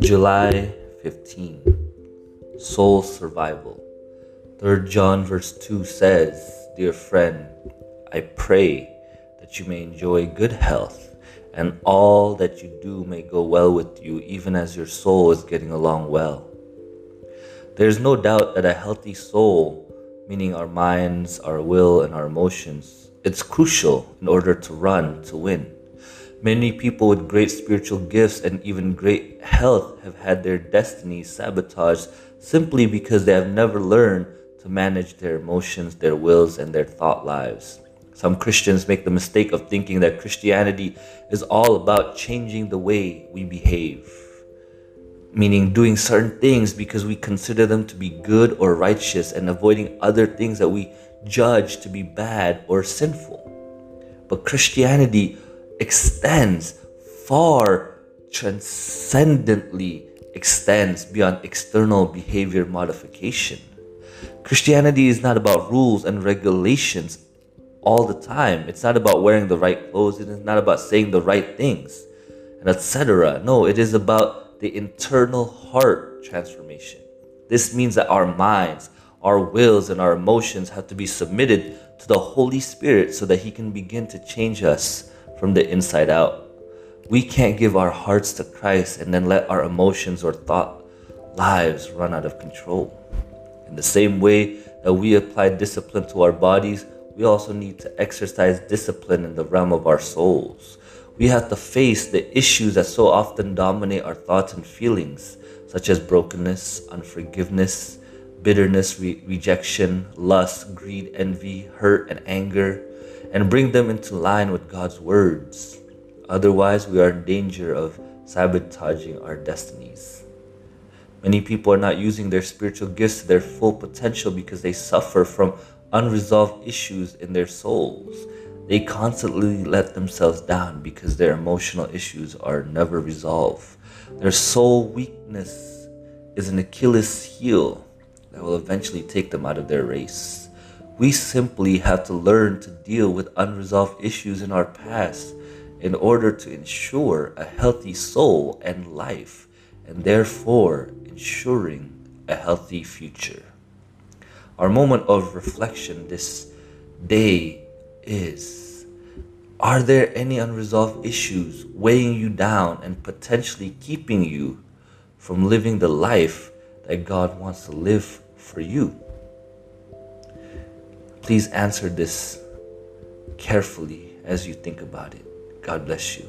July 15 Soul Survival 3 John verse 2 says, Dear friend, I pray that you may enjoy good health and all that you do may go well with you, even as your soul is getting along well. There is no doubt that a healthy soul, meaning our minds, our will, and our emotions, it's crucial in order to run, to win. Many people with great spiritual gifts and even great health have had their destinies sabotaged simply because they have never learned to manage their emotions, their wills, and their thought lives. Some Christians make the mistake of thinking that Christianity is all about changing the way we behave, meaning doing certain things because we consider them to be good or righteous and avoiding other things that we judge to be bad or sinful. But Christianity extends far transcendently extends beyond external behavior modification. Christianity is not about rules and regulations all the time. It's not about wearing the right clothes. It is not about saying the right things and etc. No, it is about the internal heart transformation. This means that our minds, our wills, and our emotions have to be submitted to the Holy Spirit so that He can begin to change us from the inside out. We can't give our hearts to Christ and then let our emotions or thought lives run out of control. In the same way that we apply discipline to our bodies, we also need to exercise discipline in the realm of our souls. We have to face the issues that so often dominate our thoughts and feelings, such as brokenness, unforgiveness, bitterness, re- rejection, lust, greed, envy, hurt, and anger and bring them into line with God's words. Otherwise, we are in danger of sabotaging our destinies. Many people are not using their spiritual gifts to their full potential because they suffer from unresolved issues in their souls. They constantly let themselves down because their emotional issues are never resolved. Their soul weakness is an Achilles heel that will eventually take them out of their race. We simply have to learn to deal with unresolved issues in our past in order to ensure a healthy soul and life, and therefore ensuring a healthy future. Our moment of reflection this day is Are there any unresolved issues weighing you down and potentially keeping you from living the life that God wants to live for you? Please answer this carefully as you think about it. God bless you.